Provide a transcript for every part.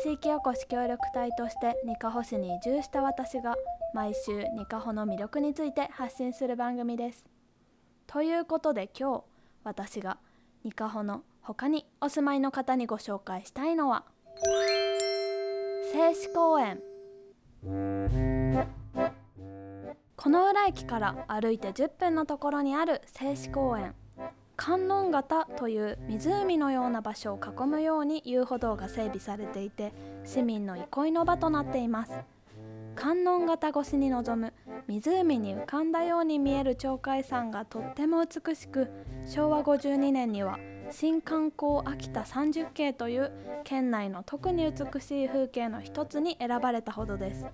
地域おこし協力隊としてにかほ市に移住した私が毎週にかほの魅力について発信する番組です。ということで今日私がにかほの他にお住まいの方にご紹介したいのは製紙公園この浦駅から歩いて10分のところにある製紙公園観音型という湖のような場所を囲むように遊歩道が整備されていて市民の憩いの場となっています。観音型越しに臨む湖に浮かんだように見える鳥海山がとっても美しく昭和52年には新観光秋田30景という県内の特に美しい風景の一つに選ばれたほどです。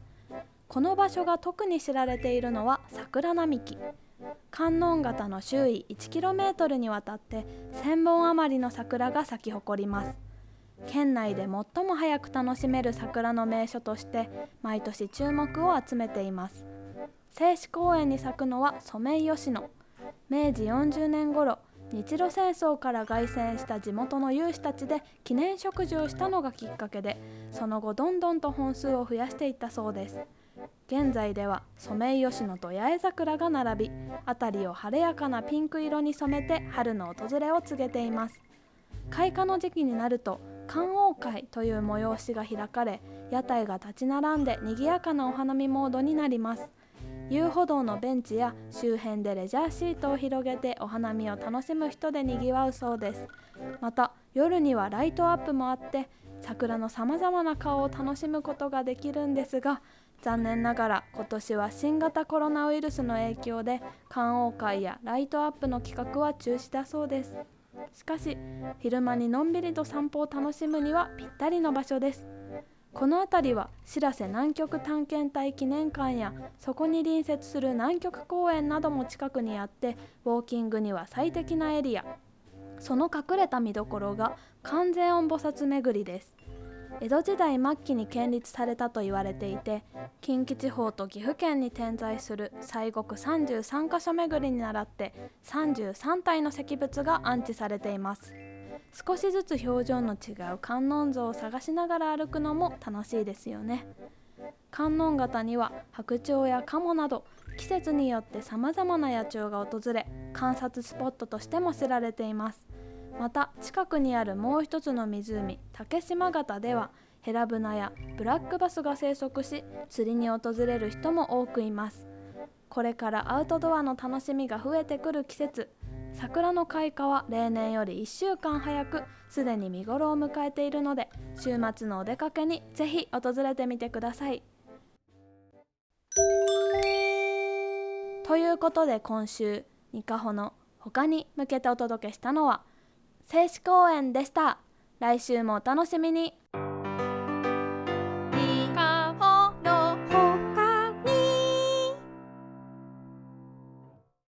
この場所が特に知られているのは桜並木。観音型の周囲 1km にわたって1000本余りの桜が咲き誇ります。県内で最も早く楽しめる桜の名所として毎年注目を集めています。製紙公園に咲くのはソメイヨシノ。明治40年頃日露戦争から凱旋した地元の有志たちで記念植樹をしたのがきっかけでその後どんどんと本数を増やしていったそうです。現在ではソメイヨシノと八重桜が並び辺りを晴れやかなピンク色に染めて春の訪れを告げています。開花の時期になると観桜会という催しが開かれ屋台が立ち並んで賑やかなお花見モードになります。遊歩道のベンチや周辺でレジャーシートを広げてお花見を楽しむ人でにぎわうそうです。また夜にはライトアップもあって桜のさまざまな顔を楽しむことができるんですが残念ながら今年は新型コロナウイルスの影響で観桜会やライトアップの企画は中止だそうです。しかし昼間にのんびりと散歩を楽しむにはぴったりの場所です。この辺りはしらせ南極探検隊記念館やそこに隣接する南極公園なども近くにあってウォーキングには最適なエリア。その隠れた見どころが完全音菩薩巡りです。江戸時代末期に建立されたと言われていて近畿地方と岐阜県に点在する西国33カ所巡りに倣って33体の石仏が安置されています。少しずつ表情の違う観音像を探しながら歩くのも楽しいですよね。観音型には白鳥や鴨など季節によってさまざまな野鳥が訪れ観察スポットとしても知られています。また近くにあるもう一つの湖竹島潟ではヘラブナやブラックバスが生息し釣りに訪れる人も多くいます。これからアウトドアの楽しみが増えてくる季節。桜の開花は例年より1週間早くすでに見頃を迎えているので週末のお出かけにぜひ訪れてみてください。ということで今週ニカホの他に向けてお届けしたのは静止公園でした。来週もお楽しみに。